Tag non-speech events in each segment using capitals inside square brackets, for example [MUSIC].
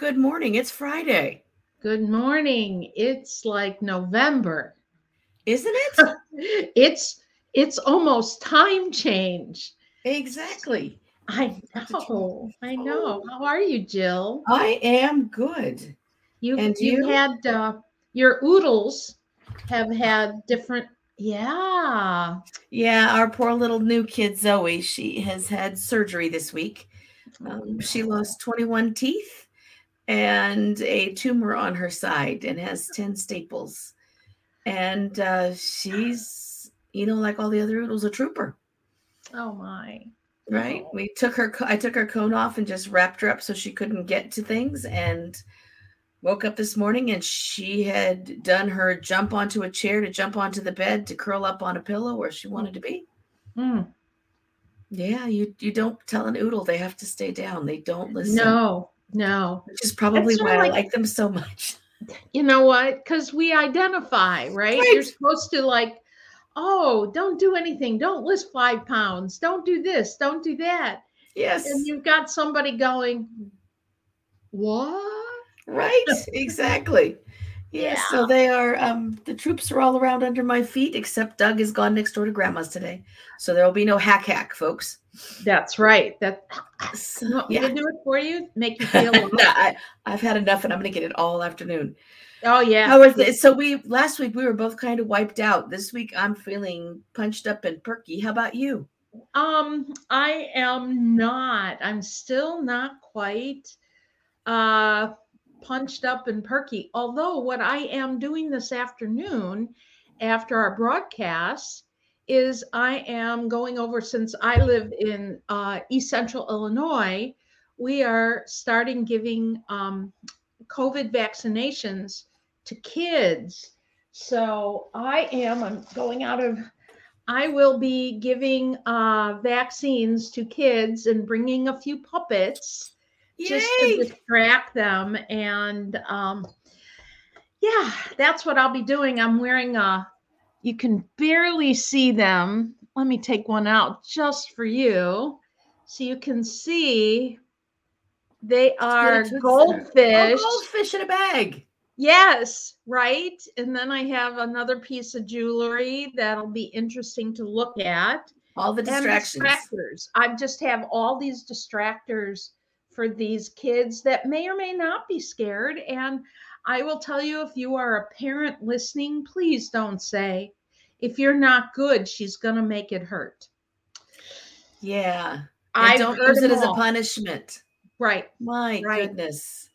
Good morning. It's Friday, Good morning. It's like November. isn't it? [LAUGHS] It's it's almost time change. exactly. I That's what you- know. I know. How are you, Jill? I am good. You And you you? had uh, your oodles have had different yeah. Yeah, our poor little new kid Zoe, she has had surgery this week. Um, she lost 21 teeth and a tumor on her side and has 10 staples. And uh, she's, you know, like all the other oodles, a trooper. Oh my. right Oh. we took her i took her cone off and just wrapped her up so she couldn't get to things and woke up this morning and she had done her jump onto a chair to jump onto the bed to curl up on a pillow where she wanted to be Mm, yeah you you don't tell an oodle they have to stay down they don't listen No, no. which is probably why of i like- like them so much [LAUGHS] You know what? Because we identify, right? Right. You're supposed to like, oh, don't do anything. Don't lift five pounds. Don't do this. Don't do that. yes and you've got somebody going, What? right [LAUGHS] exactly yes so they are um the troops are all around under my feet except doug has gone next door to grandma's today so there will be no hack hack folks That's right. That So, you want me yeah. to do it for you? Make you [LAUGHS] feel no. I, I've had enough and I'm going to get it all afternoon. Oh yeah. How was it? So we last week we were both kind of wiped out. This week I'm feeling punched up and perky. How about you? Um, I am not. I'm still not quite uh punched up and perky. Although what I am doing this afternoon after our broadcast is I am going over since I live in uh, East Central Illinois, we are starting giving um, COVID vaccinations to kids. So I am, I'm going out of I will be giving uh, vaccines to kids and bringing a few puppets just to distract them. And um, yeah, that's what I'll be doing. I'm wearing a, you can barely see them. Let me take one out just for you so you can see they are goldfish. Oh, goldfish in a bag. Yes, right. And then I have another piece of jewelry that'll be interesting to look at. All the distractions. distractors. I just have all these distractors for these kids that may or may not be scared. And I will tell you if you are a parent listening, please don't say, if you're not good, she's going to make it hurt. Yeah. I don't use it as a punishment. Right. My Right. goodness.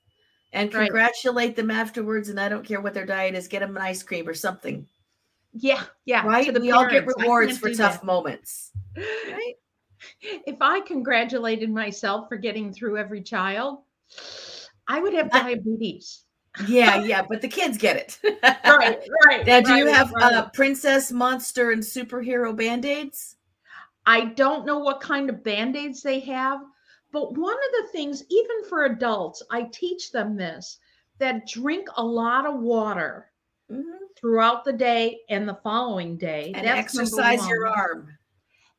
And Right. congratulate them afterwards. And I don't care what their diet is. Get them an ice cream or something. Yeah. Yeah. Right? the We all get rewards for tough that. moments. [LAUGHS] Right? If I congratulated myself for getting through every child, I would have diabetes. Yeah, yeah. But the kids get it. [LAUGHS] Right, right. Now, do you have right. uh, princess, monster, and superhero band aids? I don't know what kind of band aids they have, but one of the things, even for adults, I teach them this that drink a lot of water throughout the day and the following day. And That's exercise your arm.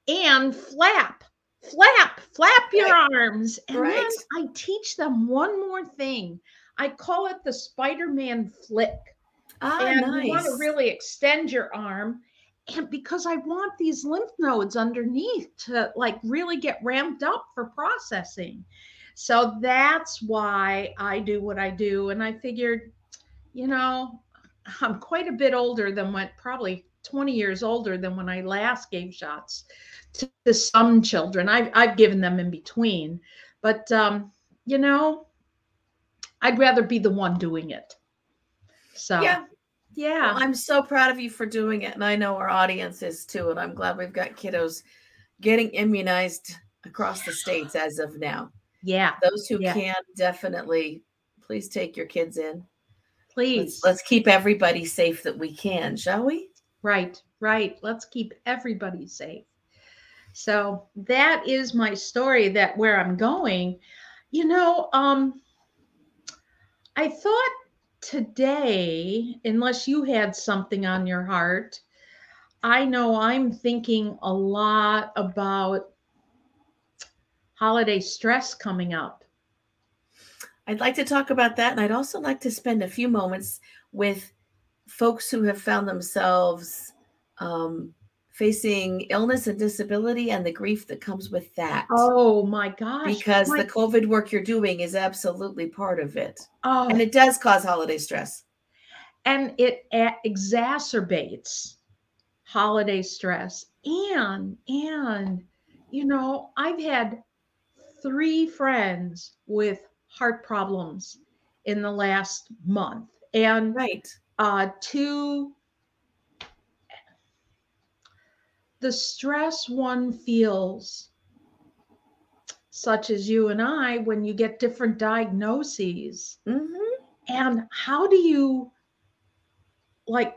And flap, flap, flap your arms. And Right. then I teach them one more thing. I call it the Spider Man flick. Ah, and nice. you want to really extend your arm and because i want these lymph nodes underneath to like really get ramped up for processing so that's why i do what i do and i figured you know i'm quite a bit older than what probably 20 years older than when i last gave shots to, to some children I've, I've given them in between but um you know i'd rather be the one doing it so yeah. yeah. Well, I'm so proud of you for doing it. And I know our audience is too. And I'm glad we've got kiddos getting immunized across the states as of now. yeah. Those who Yeah. can definitely please take your kids in. Please. Let's, let's keep everybody safe that we can, shall we? Right. Right. Let's keep everybody safe. So that is my story that where I'm going. You know, um I thought today, unless you had something on your heart, I know I'm thinking a lot about holiday stress coming up. I'd like to talk about that. And I'd also like to spend a few moments with folks who have found themselves um, facing illness and disability and the grief that comes with that. Oh my gosh. Because my- the COVID work you're doing is absolutely part of it. oh, And it does cause holiday stress. and it a- exacerbates holiday stress and and you know i've had three friends with heart problems in the last month and Right. Uh two the stress one feels such as you and i when you get different diagnoses hmm and how do you like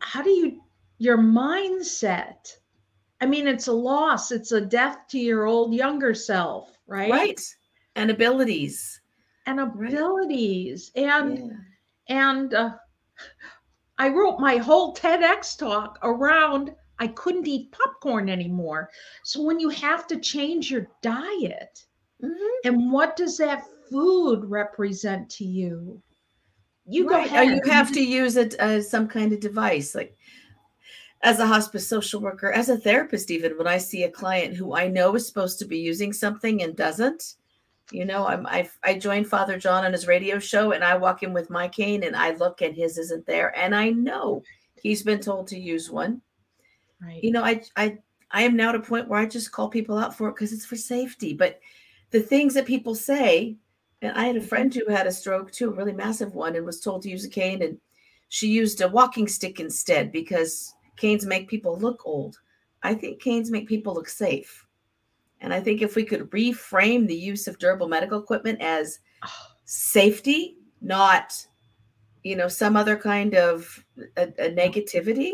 how do you your mindset i mean it's a loss it's a death to your old younger self right Right. And abilities. and abilities and Yeah. And uh, i wrote my whole tedx talk around i couldn't eat popcorn anymore so when you have to change your diet Mhm. and what does that food represent to you you Right. go Or ahead you have to use it as some kind of device, like as a hospice social worker, as a therapist, even when I see a client who I know is supposed to be using something and doesn't. You know, I'm I I joined Father John on his radio show and I walk in with my cane and I look and his isn't there. And I know he's been told to use one. right You know, I I I am now at a point where I just call people out for it because it's for safety. But the things that people say, and I had a mm-hmm. friend who had a stroke too, a really massive one, and was told to use a cane, and she used a walking stick instead because canes make people look old. I think canes make people look safe. And I think if we could reframe the use of durable medical equipment as ah. safety, not, you know, some other kind of a, a mm-hmm. negativity,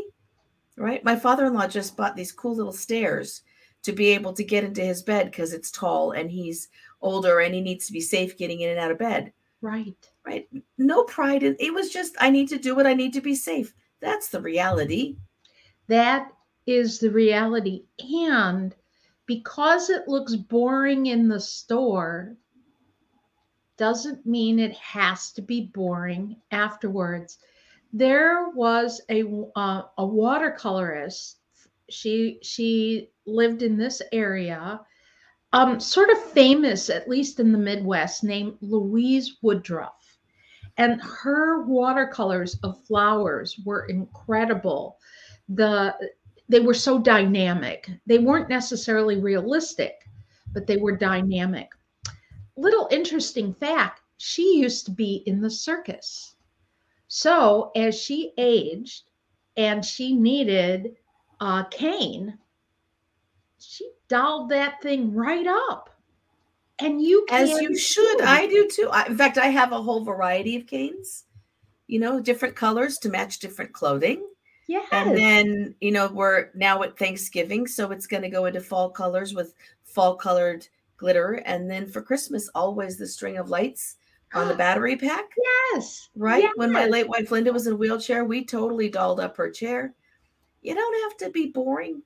right? My father-in-law just bought these cool little stairs to be able to get into his bed because it's tall and he's older and he needs to be safe getting in and out of bed. right Right? No pride in it was just I need to do what I need to be safe. That's the reality. That is the reality. And because it looks boring in the store, doesn't mean it has to be boring afterwards. There was a uh, a watercolorist. She she lived in this area, um, sort of famous at least in the Midwest, named Louise Woodruff, and her watercolors of flowers were incredible. The they were so dynamic. They weren't necessarily realistic, but they were dynamic. Little interesting fact she used to be in the circus. So as she aged and she needed uh, a cane, she dolled that thing right up. And you As you should. I do too. I, in fact, I have a whole variety of canes, you know, different colors to match different clothing. Yes. And then, you know, we're now at Thanksgiving, so it's going to go into fall colors with fall colored glitter. And then for Christmas, always the string of lights on the [GASPS] battery pack, yes. right? When my late wife Linda was in a wheelchair, we totally dolled up her chair. You don't have to be boring,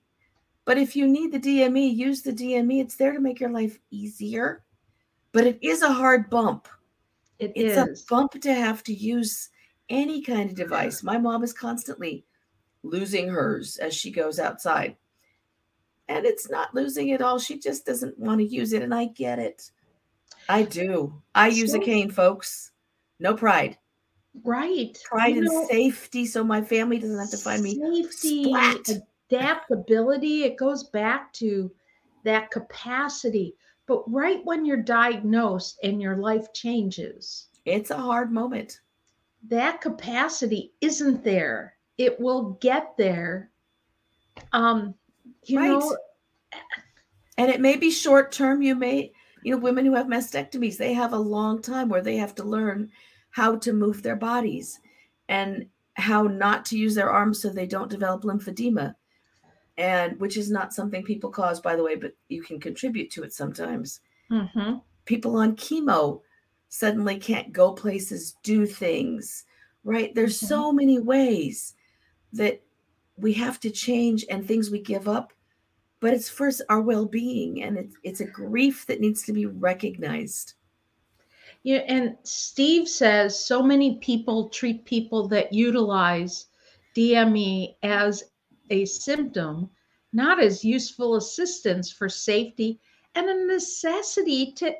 but if you need the DME, use the DME. It's there to make your life easier, but it is a hard bump. It It's is. a bump to have to use any kind of device. My mom is constantly losing hers as she goes outside. And it's not losing it all. She just doesn't want to use it. And I get it. I do. I use a cane, folks. No pride. Right. Pride You and safety so my family doesn't have to find me. safety, splat. adaptability. It goes back to that capacity. But right when you're diagnosed and your life changes, It's a hard moment. that capacity isn't there. It will get there. Um, you Right. know, And it may be short term. You may, you know, women who have mastectomies, they have a long time where they have to learn how to move their bodies and how not to use their arms so they don't develop lymphedema. And which is not something people cause, by the way, but you can contribute to it sometimes. mhm, People on chemo suddenly can't go places, do things, right? There's Mhm. so many ways that we have to change and things we give up but it's first our well-being and it's it's a grief that needs to be recognized. Yeah, and Steve says so many people treat people that utilize DME as a symptom, not as useful assistance for safety and a necessity to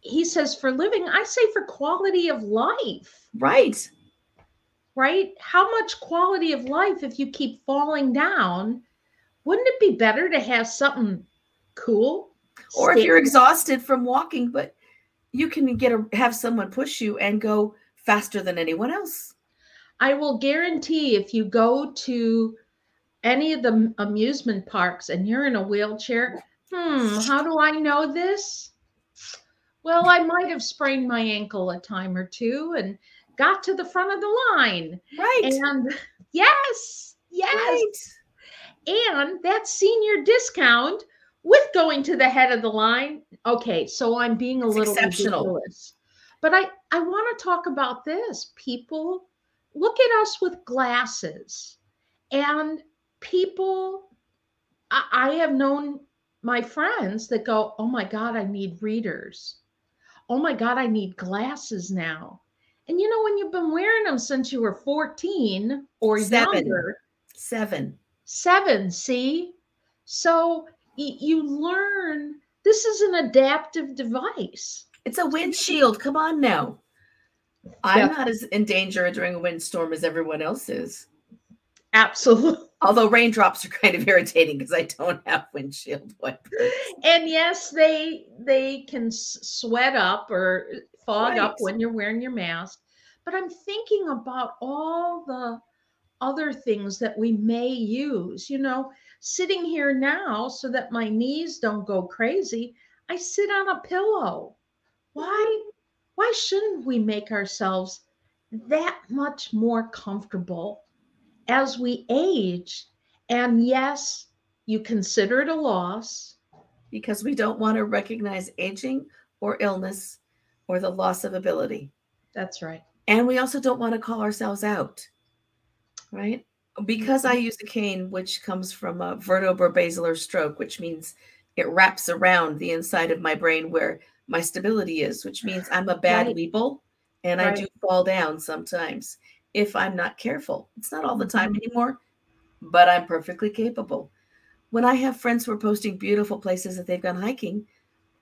he says for living i say for quality of life. Right right? How much quality of life if you keep falling down wouldn't it be better to have something cool or if you're exhausted from walking but you can get a have someone push you and go faster than anyone else. I will guarantee if you go to any of the amusement parks and you're in a wheelchair hmm how do i know this? Well, I might have sprained my ankle a time or two and got to the front of the line. Right. And yes, yes. Right. And that senior discount with going to the head of the line. Okay, so I'm being a it's little exceptional. ridiculous. But I, I want to talk about this. People look at us with glasses, and people, I, I have known my friends that go, Oh my God, I need readers oh my God, I need glasses now. And you know, when you've been wearing them since you were 14 or seven. younger, seven, seven, see? So y- you learn this is an adaptive device. It's a windshield. Come on now. I'm not as in danger during a windstorm as everyone else is. Absolutely. Although raindrops are kind of irritating because I don't have windshield wipers. And yes, they they can sweat up or fog right. up when you're wearing your mask. But I'm thinking about all the other things that we may use. You know, sitting here now so that my knees don't go crazy, I sit on a pillow. Why why shouldn't we make ourselves that much more comfortable as we age, and yes, you consider it a loss. Because we don't want to recognize aging or illness or the loss of ability. That's right. And we also don't want to call ourselves out, right? Because I use a cane, which comes from a vertebrobasilar stroke, which means it wraps around the inside of my brain where my stability is, which means I'm a bad right. weeble and right. I do fall down sometimes if I'm not careful. It's not all the time mm-hmm. anymore, but I'm perfectly capable. When I have friends who are posting beautiful places that they've gone hiking,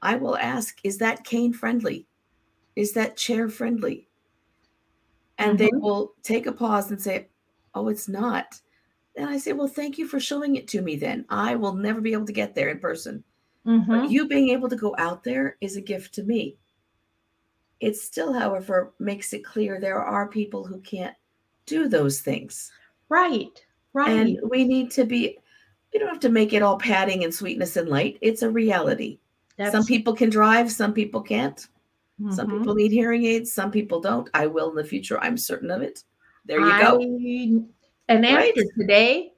I will ask, is that cane friendly? Is that chair friendly? And mm-hmm. they will take a pause and say, oh, it's not. And I say, well, thank you for showing it to me then. I will never be able to get there in person. Mm-hmm. But you being able to go out there is a gift to me. It still, however, makes it clear there are people who can't do those things. Right. Right. And we need to be, we don't have to make it all padding and sweetness and light. It's a reality. That's, some people can drive, some people can't. Mm-hmm. Some people need hearing aids, some people don't. I will in the future. I'm certain of it. There you I, go. And after right? today,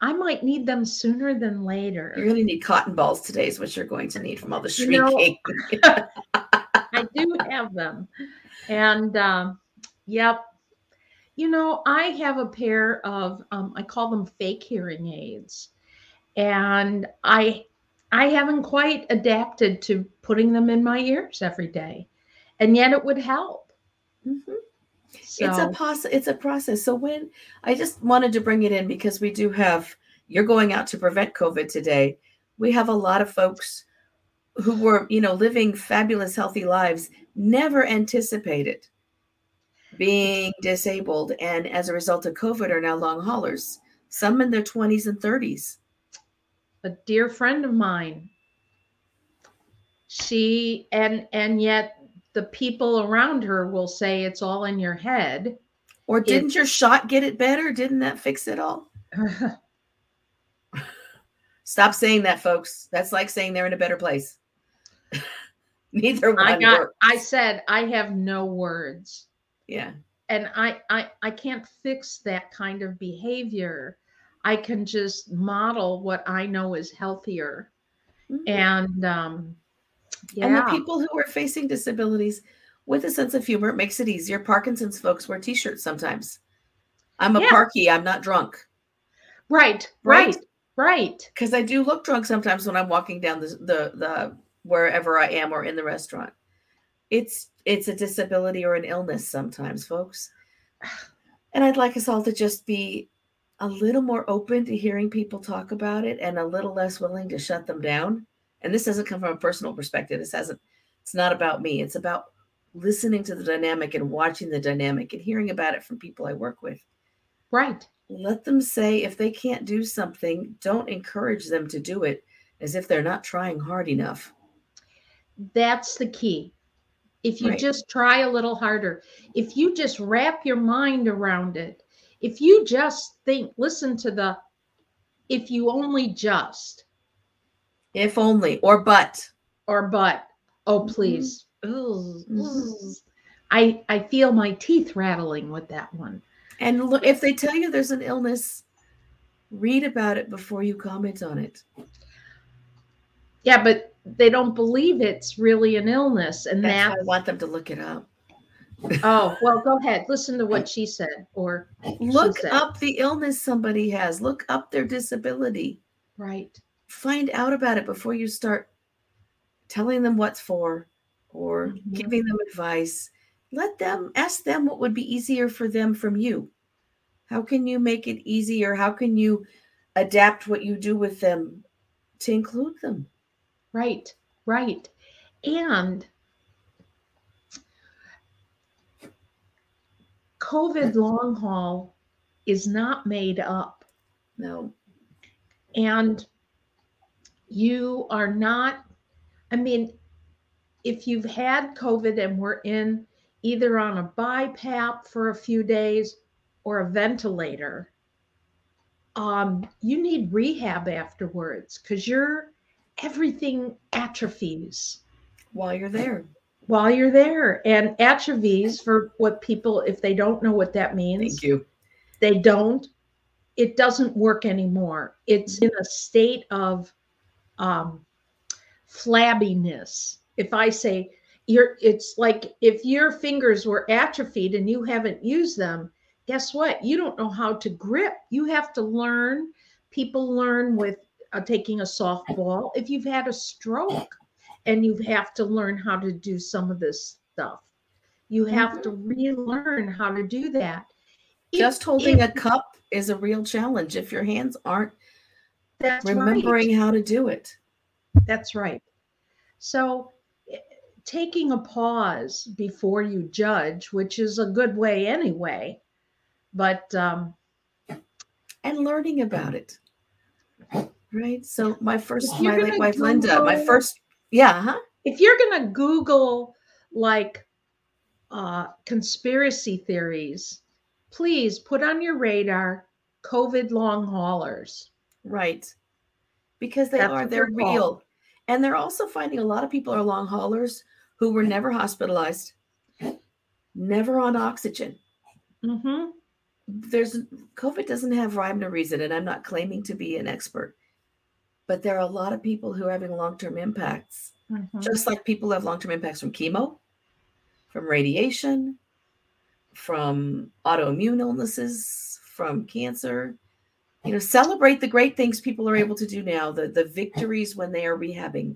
I might need them sooner than later. You're going to need cotton balls today, is what you're going to need from all the shrieking. You know, I [LAUGHS] do have them. And um, yep, you know, I have a pair of um, I call them fake hearing aids, and I I haven't quite adapted to putting them in my ears every day, and yet it would help. Mm-hmm. So, it's a pos- It's a process. So when I just wanted to bring it in because we do have you're going out to prevent COVID today. We have a lot of folks who were you know living fabulous healthy lives never anticipated being disabled and as a result of COVID are now long haulers, some in their 20s and 30s. A dear friend of mine, she and and yet the people around her will say it's all in your head. Or didn't it's, your shot get it better? Didn't that fix it all? [LAUGHS] Stop saying that, folks. That's like saying they're in a better place. [LAUGHS] Neither one. I got. Works. I said I have no words yeah and I, I i can't fix that kind of behavior i can just model what i know is healthier mm-hmm. and um yeah. and the people who are facing disabilities with a sense of humor it makes it easier parkinson's folks wear t-shirts sometimes i'm a yeah. parky i'm not drunk right right right because i do look drunk sometimes when i'm walking down the, the the wherever i am or in the restaurant It's it's a disability or an illness sometimes, folks. And I'd like us all to just be a little more open to hearing people talk about it and a little less willing to shut them down. And this doesn't come from a personal perspective. This hasn't, it's not about me. It's about listening to the dynamic and watching the dynamic and hearing about it from people I work with. Right. Let them say if they can't do something, don't encourage them to do it as if they're not trying hard enough. That's the key. If you Right. just try a little harder, if you just wrap your mind around it, if you just think, listen to the, if you only just, If only, or but. or but, oh, Mhm. please. Ugh, Mhm. ugh. I, I feel my teeth rattling with that one. And look, if they tell you there's an illness, read about it before you comment on it. Yeah, but they don't believe it's really an illness. And That's that's, I want them to look it up. oh, well, go ahead. Listen to what [LAUGHS] she said. Or, Look said. up the illness somebody has. Look up their disability. right. Find out about it before you start telling them what's for or Mhm. giving them advice. Let them ask them what would be easier for them from you. How can you make it easier? How can you adapt what you do with them to include them? Right, right. And COVID long haul is not made up. No. And you are not, I mean, if you've had COVID and we're in either on a BiPAP for a few days or a ventilator, um, you need rehab afterwards because your everything atrophies. While you're there. while you're there. And atrophies for what people if they don't know what that means. Thank you. they don't. It doesn't work anymore. It's in a state of um flabbiness. If i say you're it's like if your fingers were atrophied and you haven't used them guess what? You don't know how to grip. You have to learn people learn with uh, taking a softball if you've had a stroke and you have to learn how to do some of this stuff. You have to relearn how to do that. If- Just holding if- a cup is a real challenge if your hands aren't that's remembering right. how to do it. That's right. So, eh, taking a pause before you judge, which is a good way anyway, but um, and learning about it. Right. So my first, my late gonna wife Linda, my first, yeah, huh? if you're going to Google like uh, conspiracy theories, please put on your radar COVID long haulers. Right, because they That's are they're real, and they're also finding a lot of people are long haulers who were never hospitalized, never on oxygen. hmm There's COVID doesn't have rhyme or reason, and I'm not claiming to be an expert, but there are a lot of people who are having long term impacts Mm-hmm. just like people have long-term impacts from chemo from radiation from autoimmune illnesses from cancer you know celebrate the great things people are able to do now the the victories when they are rehabbing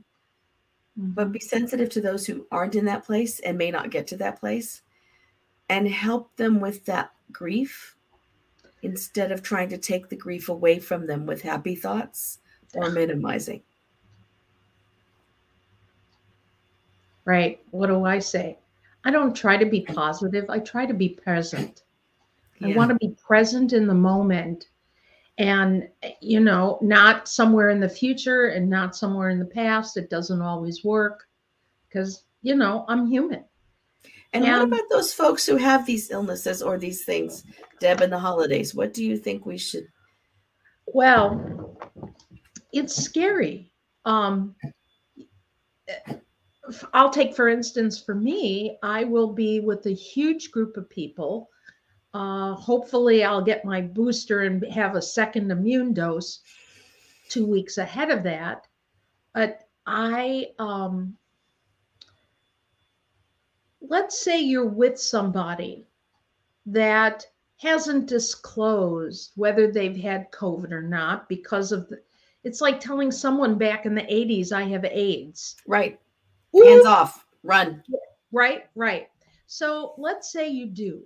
mm-hmm. but be sensitive to those who aren't in that place and may not get to that place and help them with that grief instead of trying to take the grief away from them with happy thoughts or minimizing Right. What do I say? I don't try to be positive. I try to be present. I want to be present in the moment and, you know, not somewhere in the future and not somewhere in the past. It doesn't always work because, you know, I'm human. And what about those folks who have these illnesses or these things, Deb, in the holidays? What do you think we should? Well, it's scary. Um, I'll take, for instance, for me, I will be with a huge group of people. Uh, hopefully, I'll get my booster and have a second immune dose two weeks ahead of that. But I, um, let's say you're with somebody that hasn't disclosed whether they've had COVID or not because of the, it's like telling someone back in the 80s, I have AIDS. Right, Ooh, hands off, run. Right, right. So let's say you do,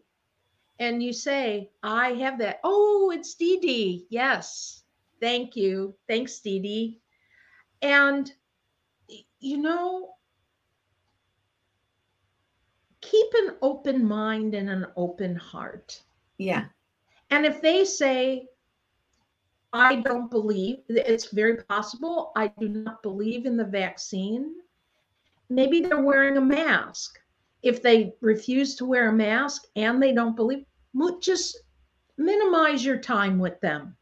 and you say, I have that. Oh, it's Dee Dee. Yes. Thank you. Thanks, Dee Dee. And, you know, keep an open mind and an open heart. Yeah. And if they say, I don't believe, it's very possible, I do not believe in the vaccine, maybe they're wearing a mask. If they refuse to wear a mask and they don't believe, just minimize your time with them.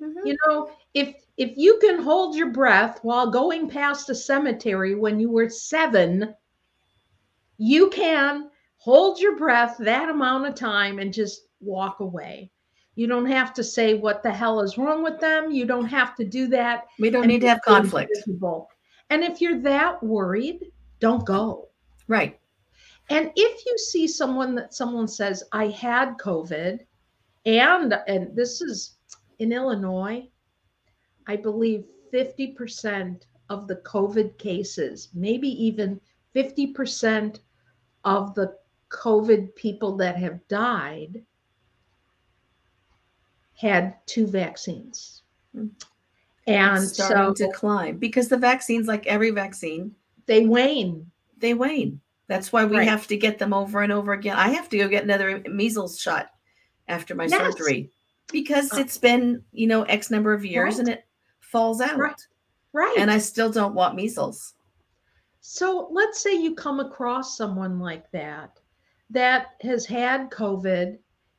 Mm-hmm. You know, if if you can hold your breath while going past a cemetery when you were 7, you can hold your breath that amount of time and just walk away. You don't have to say what the hell is wrong with them. You don't have to do that. We don't need to have conflict. And if you're that worried, don't go. Right. And if you see someone that someone says, I had COVID, and and this is in Illinois, I believe 50% of the COVID cases, maybe even 50% of the COVID people that have died had two vaccines. And it's starting so to climb because the vaccines, like every vaccine, they wane. They wane. That's why we right. have to get them over and over again. I have to go get another measles shot after my yes. surgery because uh, it's been, you know, X number of years right. and it falls out. Right. right. And I still don't want measles. So let's say you come across someone like that that has had COVID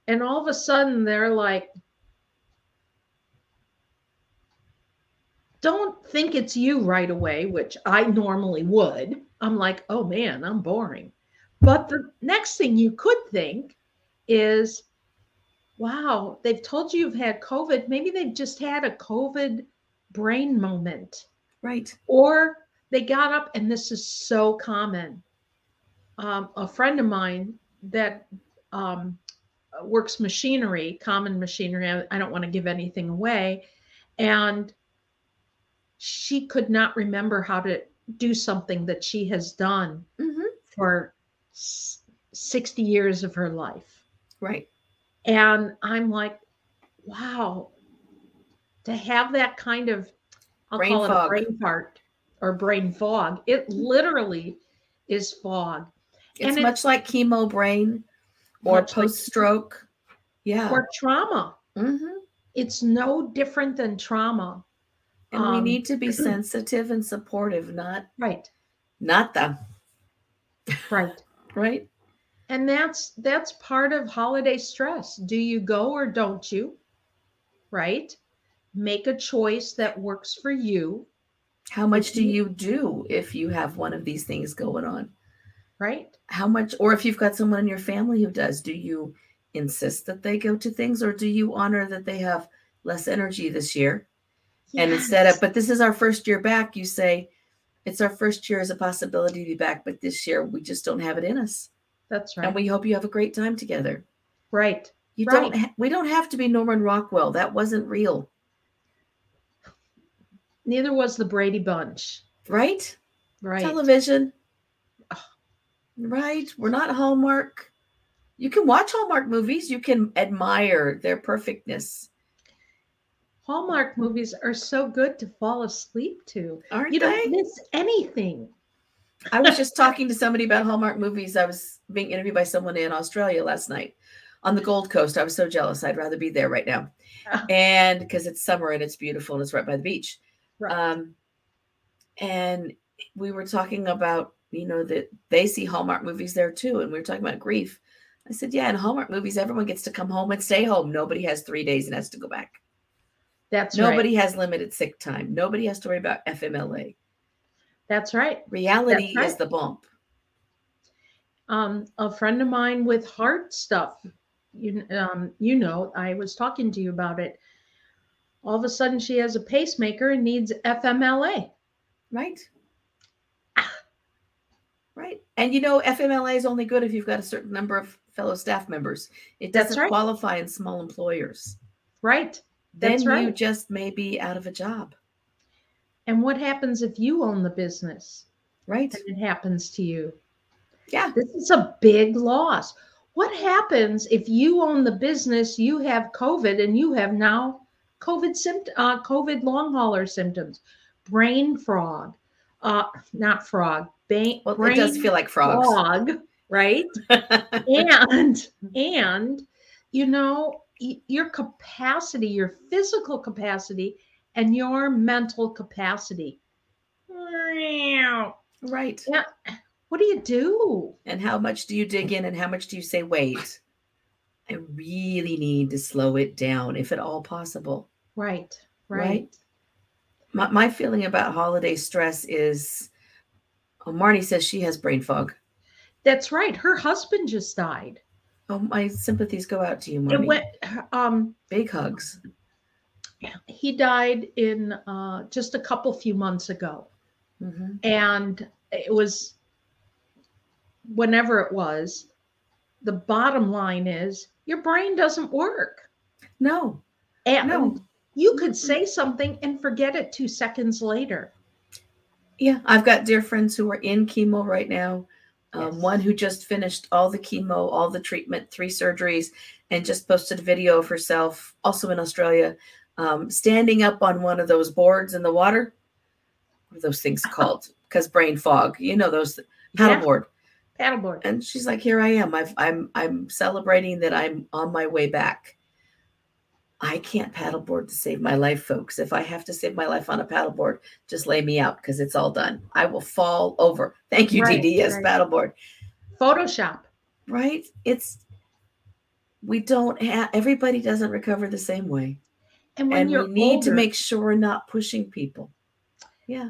and all of a sudden they're like, don't think it's you right away, which I normally would. I'm like, oh man, I'm boring. But the next thing you could think is, wow, they've told you you've had COVID. Maybe they've just had a COVID brain moment. Right. Or they got up, and this is so common. Um, a friend of mine that um, works machinery, common machinery, I, I don't want to give anything away. And she could not remember how to do something that she has done mm-hmm. for 60 years of her life. Right. And I'm like, wow, to have that kind of, I'll brain call fog. it brain fart or brain fog. It literally is fog. It's and much it, like chemo brain or post stroke. Like, yeah. Or trauma. Mm-hmm. It's no different than trauma. And um, we need to be [CLEARS THROAT] sensitive and supportive, not right. Not them. Right. [LAUGHS] right. And that's that's part of holiday stress. Do you go or don't you? Right? Make a choice that works for you. How much do you do if you have one of these things going on? Right? How much or if you've got someone in your family who does, do you insist that they go to things or do you honor that they have less energy this year Yes. And instead of, but this is our first year back, you say, it's our first year as a possibility to be back, but this year we just don't have it in us. That's right. And we hope you have a great time together. Right. You right. don't, ha- we don't have to be Norman Rockwell. That wasn't real. Neither was the Brady Bunch. Right? Right. Television. Right. We're not Hallmark. You can watch Hallmark movies, you can admire their perfectness. Hallmark movies are so good to fall asleep to. Aren't you they? don't miss anything. I was just talking to somebody about Hallmark movies. I was being interviewed by someone in Australia last night on the Gold Coast. I was so jealous. I'd rather be there right now. And because it's summer and it's beautiful and it's right by the beach. Right. Um, and we were talking about, you know, that they see Hallmark movies there too. And we were talking about grief. I said, yeah, in Hallmark movies, everyone gets to come home and stay home. Nobody has three days and has to go back. That's nobody right. has limited sick time. Nobody has to worry about FMLA. That's right. Reality That's right. is the bump. Um, a friend of mine with heart stuff, you um, you know, I was talking to you about it. All of a sudden, she has a pacemaker and needs FMLA. Right. Right. And you know, FMLA is only good if you've got a certain number of fellow staff members. It doesn't right. qualify in small employers. Right then right. you just may be out of a job. And what happens if you own the business? Right. And it happens to you. Yeah. This is a big loss. What happens if you own the business, you have COVID, and you have now COVID symptom, uh, COVID long hauler symptoms, brain frog, uh, not frog, ba- Well, brain it does feel like frogs. frog, right? [LAUGHS] and and you know your capacity, your physical capacity, and your mental capacity. right. Yeah. What do you do? And how much do you dig in and how much do you say, wait? I really need to slow it down, if at all possible. Right, right. Right. My, my feeling about holiday stress is oh, Marnie says she has brain fog. That's right. Her husband just died. Oh, my sympathies go out to you, It went. Um, Big hugs. he died in uh, just a couple few months ago, Mhm. and it was whenever it was. The bottom line is your brain doesn't work, No, and No. you could say something and forget it two seconds later. Yeah, I've got dear friends who are in chemo right now. Um, Yes. One who just finished all the chemo, all the treatment, three surgeries, and just posted a video of herself, also in Australia, um, standing up on one of those boards in the water. What are those things [LAUGHS] called? Because brain fog, you know those paddleboard. Paddleboard. And she's like, "Here I am. I've, I'm I'm celebrating that I'm on my way back." I can't paddleboard to save my life, folks. If I have to save my life on a paddleboard, just lay me out because it's all done. I will fall over. Thank you, Right, Dee Dee. Yes, right. paddleboard. Photoshop. Right? It's we don't have everybody doesn't recover the same way, And when and you're we need to make sure we're not pushing people. Yeah,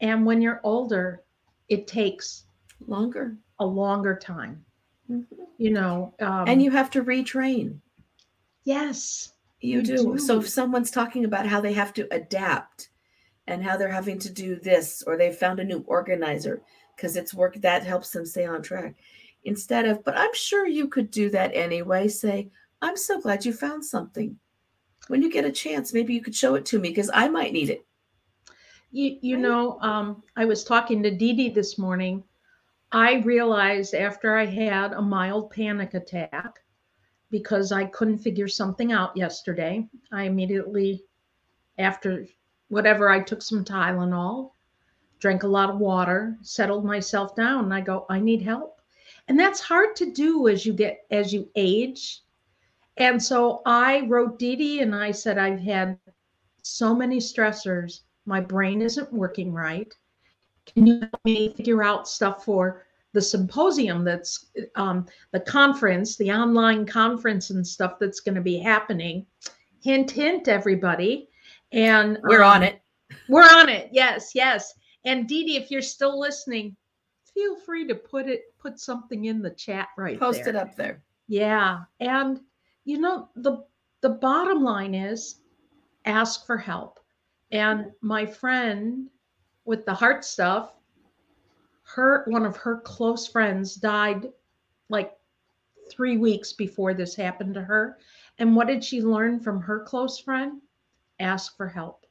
and when you're older, it takes longer. a longer time. Mhm. You know, um, and you have to retrain. yes, You You do. So if someone's talking about how they have to adapt and how they're having to do this, or they found a new organizer because it's work that helps them stay on track, instead of, but I'm sure you could do that anyway, say, I'm so glad you found something. When you get a chance, maybe you could show it to me because I might need it. You, you Right. know, um, I was talking to Dee Dee this morning. I realized after I had a mild panic attack because I couldn't figure something out yesterday, I immediately, after whatever, I took some Tylenol, drank a lot of water, settled myself down, and I go, I need help. And that's hard to do as you get as you age. And so I wrote Dee Dee and I said, I've had so many stressors my brain isn't working right. Can you help me figure out stuff for the symposium that's um, the conference, the online conference and stuff that's going to be happening? Hint, hint, everybody. And We're um, on it. We're on it. Yes, yes. And Dee Dee, if you're still listening, feel free to put it, put something in the chat right Post there. it up there. Yeah. And you know, the the bottom line is ask for help. And my friend with the heart stuff, her one of her close friends died like 3 weeks before this happened to her. And what did she learn from her close friend? Ask for help.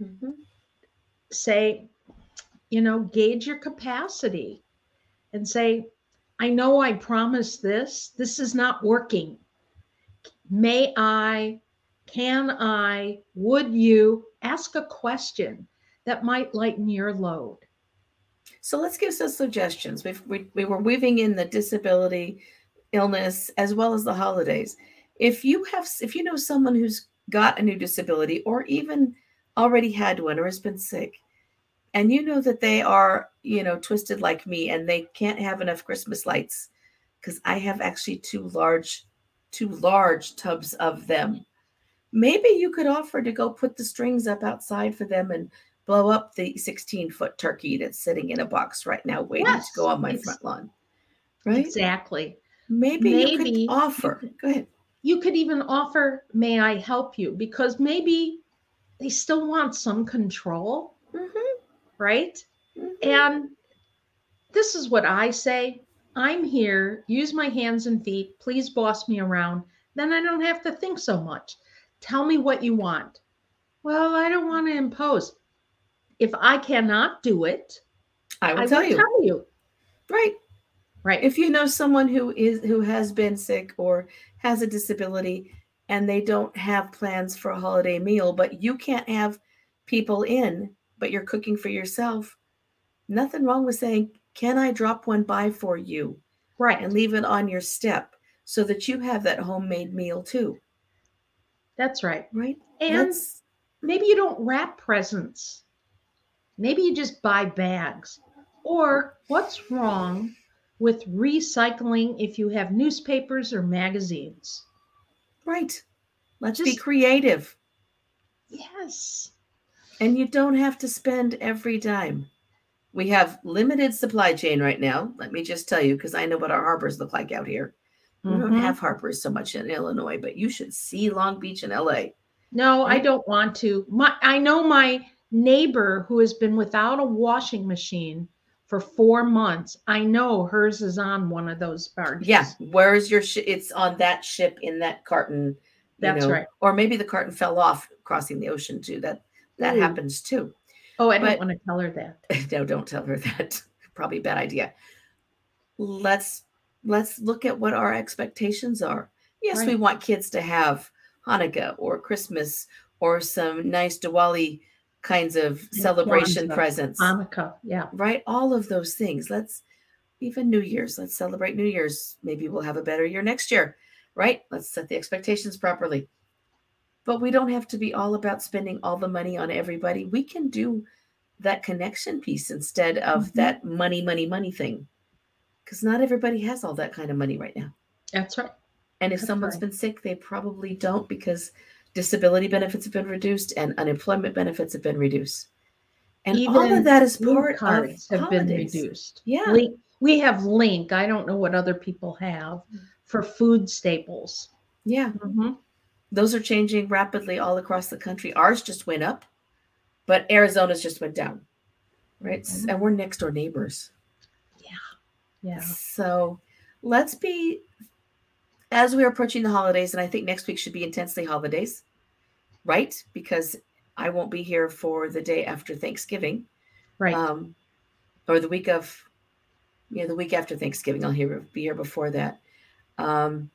Mhm. Say, you know, gauge your capacity and say, I know I promised this. This is not working. May I, can I, would you ask a question that might lighten your load? So let's give some suggestions. We've, we, we were weaving in the disability, illness, as well as the holidays. If you have, if you know someone who's got a new disability or even already had one or has been sick, and you know that they are, you know, twisted like me and they can't have enough Christmas lights because I have actually two large, two large tubs of them. Maybe you could offer to go put the strings up outside for them and blow up the 16 foot turkey that's sitting in a box right now waiting Yes, to go on my front lawn. Right? Exactly. Maybe, you could offer. Go ahead. You could even offer, May I help you? Because maybe they still want some control, Mhm, right? mhm. And this is what I say I'm here, use my hands and feet, please boss me around. Then I don't have to think so much. Tell me what you want. Well, I don't want to impose. If I cannot do it, I will I tell will you. tell you. Right. Right. If you know someone who is who has been sick or has a disability and they don't have plans for a holiday meal, but you can't have people in, but you're cooking for yourself, nothing wrong with saying, "Can I drop one by for you?" right. and leave it on your step so that you have that homemade meal too, That's right. right? And That's- maybe you don't wrap presents. Maybe you just buy bags. Or what's wrong with recycling if you have newspapers or magazines? right. Let's be creative. Yes. And you don't have to spend every dime. We have limited supply chain right now. Let me just tell you, because I know what our harbors look like out here. We don't Mhm. have harbors so much in Illinois, but you should see Long Beach and LA. No, I don't want to. My I know my neighbor who has been without a washing machine for 4 months. I know hers is on one of those barges. Yeah. Where's your ship? It's on that ship in that carton. That's know, right. Or maybe the carton fell off crossing the ocean too. That that Ooh. happens too. Oh, I don't want to tell her that. [LAUGHS] no, don't tell her that. [LAUGHS] Probably a bad idea. Let's let's look at what our expectations are. Yes, we want kids to have Hanukkah or Christmas or some nice Diwali kinds of celebration Kwanzaa. presents. Hanukkah. Yeah. right? All of those things. Let's even New Year's. Let's celebrate New Year's. Maybe we'll have a better year next year, right? Let's set the expectations properly. But we don't have to be all about spending all the money on everybody. We can do that connection piece instead of Mhm. that money, money, money thing. Because not everybody has all that kind of money right now. That's right. And if That's someone's right. been sick, they probably don't because disability benefits have been reduced and unemployment benefits have been reduced. And all of that is part cards of have been reduced. Yeah. Link, we have Link. I don't know what other people have for food staples. Yeah. Mhm. those are changing rapidly all across the country. Ours just went up, but Arizona's just went down, right? Mhm. And we're next door neighbors. Yeah. Yeah. So let's be, as we're approaching the holidays, and I think next week should be intensely holidays, right? Because I won't be here for the day after Thanksgiving, Right. um, or the week of, yeah, the week after Thanksgiving. I'll here be here before that. Um,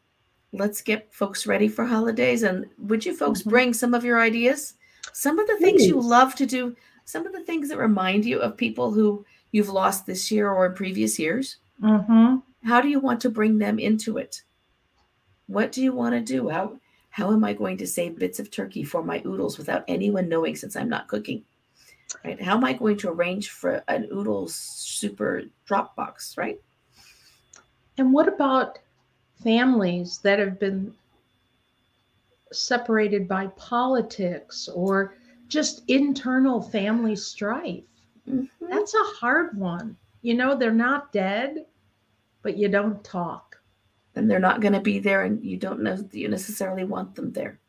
let's get folks ready for holidays. And would you folks Mhm. bring some of your ideas? Some of the things you love to do, some of the things that remind you of people who you've lost this year or in previous years. hmm How do you want to bring them into it? What do you want to do? How how am I going to save bits of turkey for my oodles without anyone knowing since I'm not cooking? Right? How am I going to arrange for an oodles super drop box, right? And what about families that have been separated by politics or just internal family strife? Mhm. That's a hard one. You know, they're not dead, but you don't talk, And they're not going to be there and you don't know you necessarily want them there,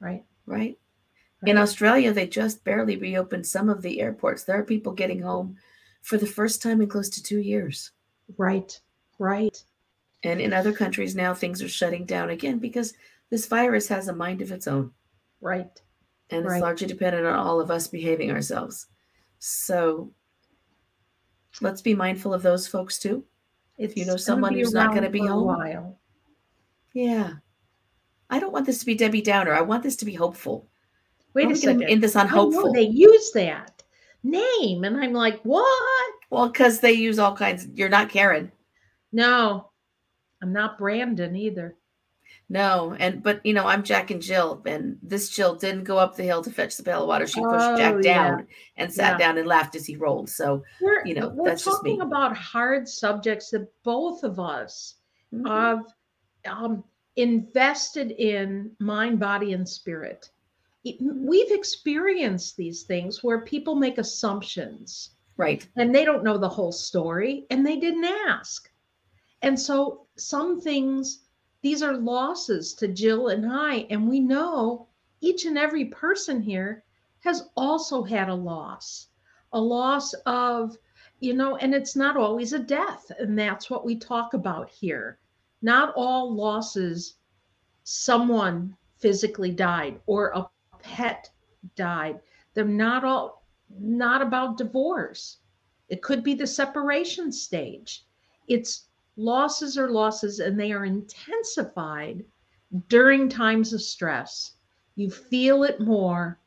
right? right? In Australia, they just barely reopened some of the airports. There are people getting home for the first time in close to two years. Right. Right. And in other countries now, things are shutting down again because this virus has a mind of its own. Right. And Right. it's largely dependent on all of us behaving ourselves. So let's be mindful of those folks too. It's you know someone who's not gonna be for a home. while. Yeah. I don't want this to be Debbie Downer. I want this to be hopeful. Wait a second. end this on I hopeful. they use that name, and I'm like, what? Well, because they use all kinds. You're not Karen. No, I'm not Brandon either. No, and but you know, I'm Jack and Jill, and this Jill didn't go up the hill to fetch the pail of water. She pushed Oh, Jack yeah. down and sat Yeah. down and laughed as he rolled. So We're You know, we're that's just me. talking about hard subjects that both of us mhm. have um, invested in mind, body, and spirit. We've experienced these things where people make assumptions right. and they don't know the whole story and they didn't ask. And so some things, these are losses to Jill and I, and we know each and every person here has also had a loss, a loss of, you know, and it's not always a death. And that's what we talk about here. Not all losses, someone physically died or a pet died. They're not all not about divorce. It could be the separation stage. It's losses are losses and they are intensified during times of stress. You feel it more.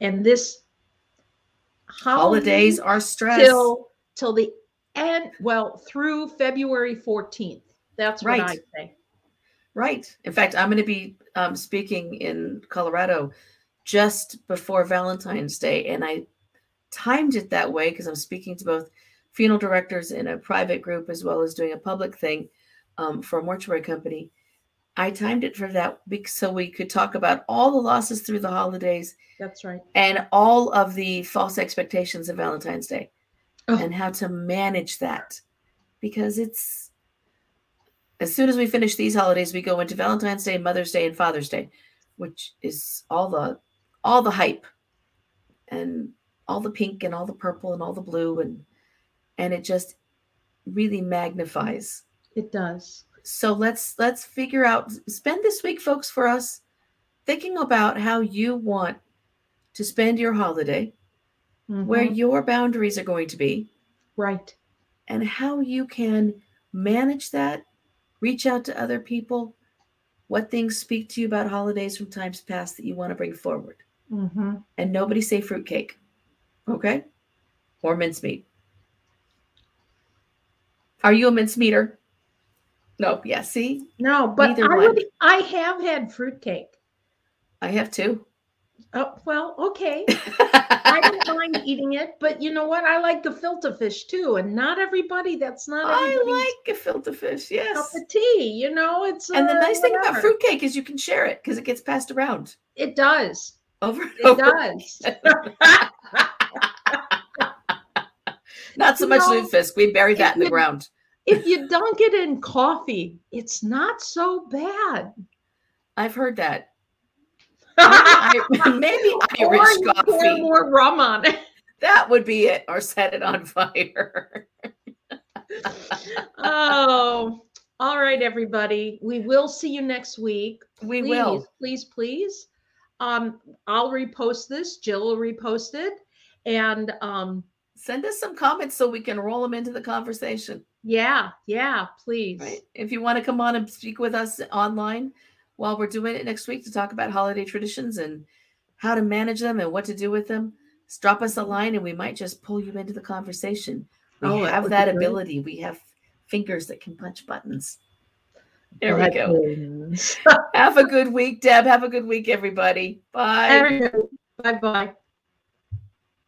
And this holidays are stress till till the end, well, through February 14th. That's what Right. I say. Right. In fact, I'm going to be um, speaking in Colorado just before Valentine's Day, and I timed it that way because I'm speaking to both funeral directors in a private group as well as doing a public thing um, for a mortuary company. I timed it for that week so we could talk about all the losses through the holidays That's right. and all of the false expectations of Valentine's Day Oh. and how to manage that because it's as soon as we finish these holidays we go into Valentine's Day, Mother's Day and Father's Day, which is all the all the hype and all the pink and all the purple and all the blue and and it just really magnifies It does. so let's let's figure out spend this week folks for us thinking about how you want to spend your holiday where Mhm. your boundaries are going to be right. and how you can manage that reach out to other people what things speak to you about holidays from times past that you want to bring forward hmm and nobody say fruitcake okay or mincemeat are you a mincemeater no yeah see No, but Neither I one. would I have had fruitcake. i have two Oh, well, okay. [LAUGHS] I don't mind eating it, but you know what? I like gefilte fish too, and not everybody. That's not I everybody's like gefilte fish, yes. cup of tea. You know, it's And the uh, nice thing about fruitcake is you can share it because it gets passed around it does. over It over. does. [LAUGHS] Not so much know, lutefisk. We buried that in the you- ground. if you dunk it in coffee, it's not so bad. I've heard that. [LAUGHS] Maybe, I, [LAUGHS] maybe Or Irish you pour more rum on it. That would be it, or set it on fire. [LAUGHS] oh, all right, everybody. We will see you next week. We please, will. Please, please. Um, I'll repost this. Jill will repost it. And um, Send us some comments so we can roll them into the conversation. yeah, yeah, please. Right. If you want to come on and speak with us online while we're doing it next week to talk about holiday traditions and how to manage them and what to do with them, just drop us a line and we might just pull you into the conversation. We Oh, have that be great. ability. We have fingers that can punch buttons. There we go. Have a good week, Deb. Have a good week, everybody. Bye. Bye bye.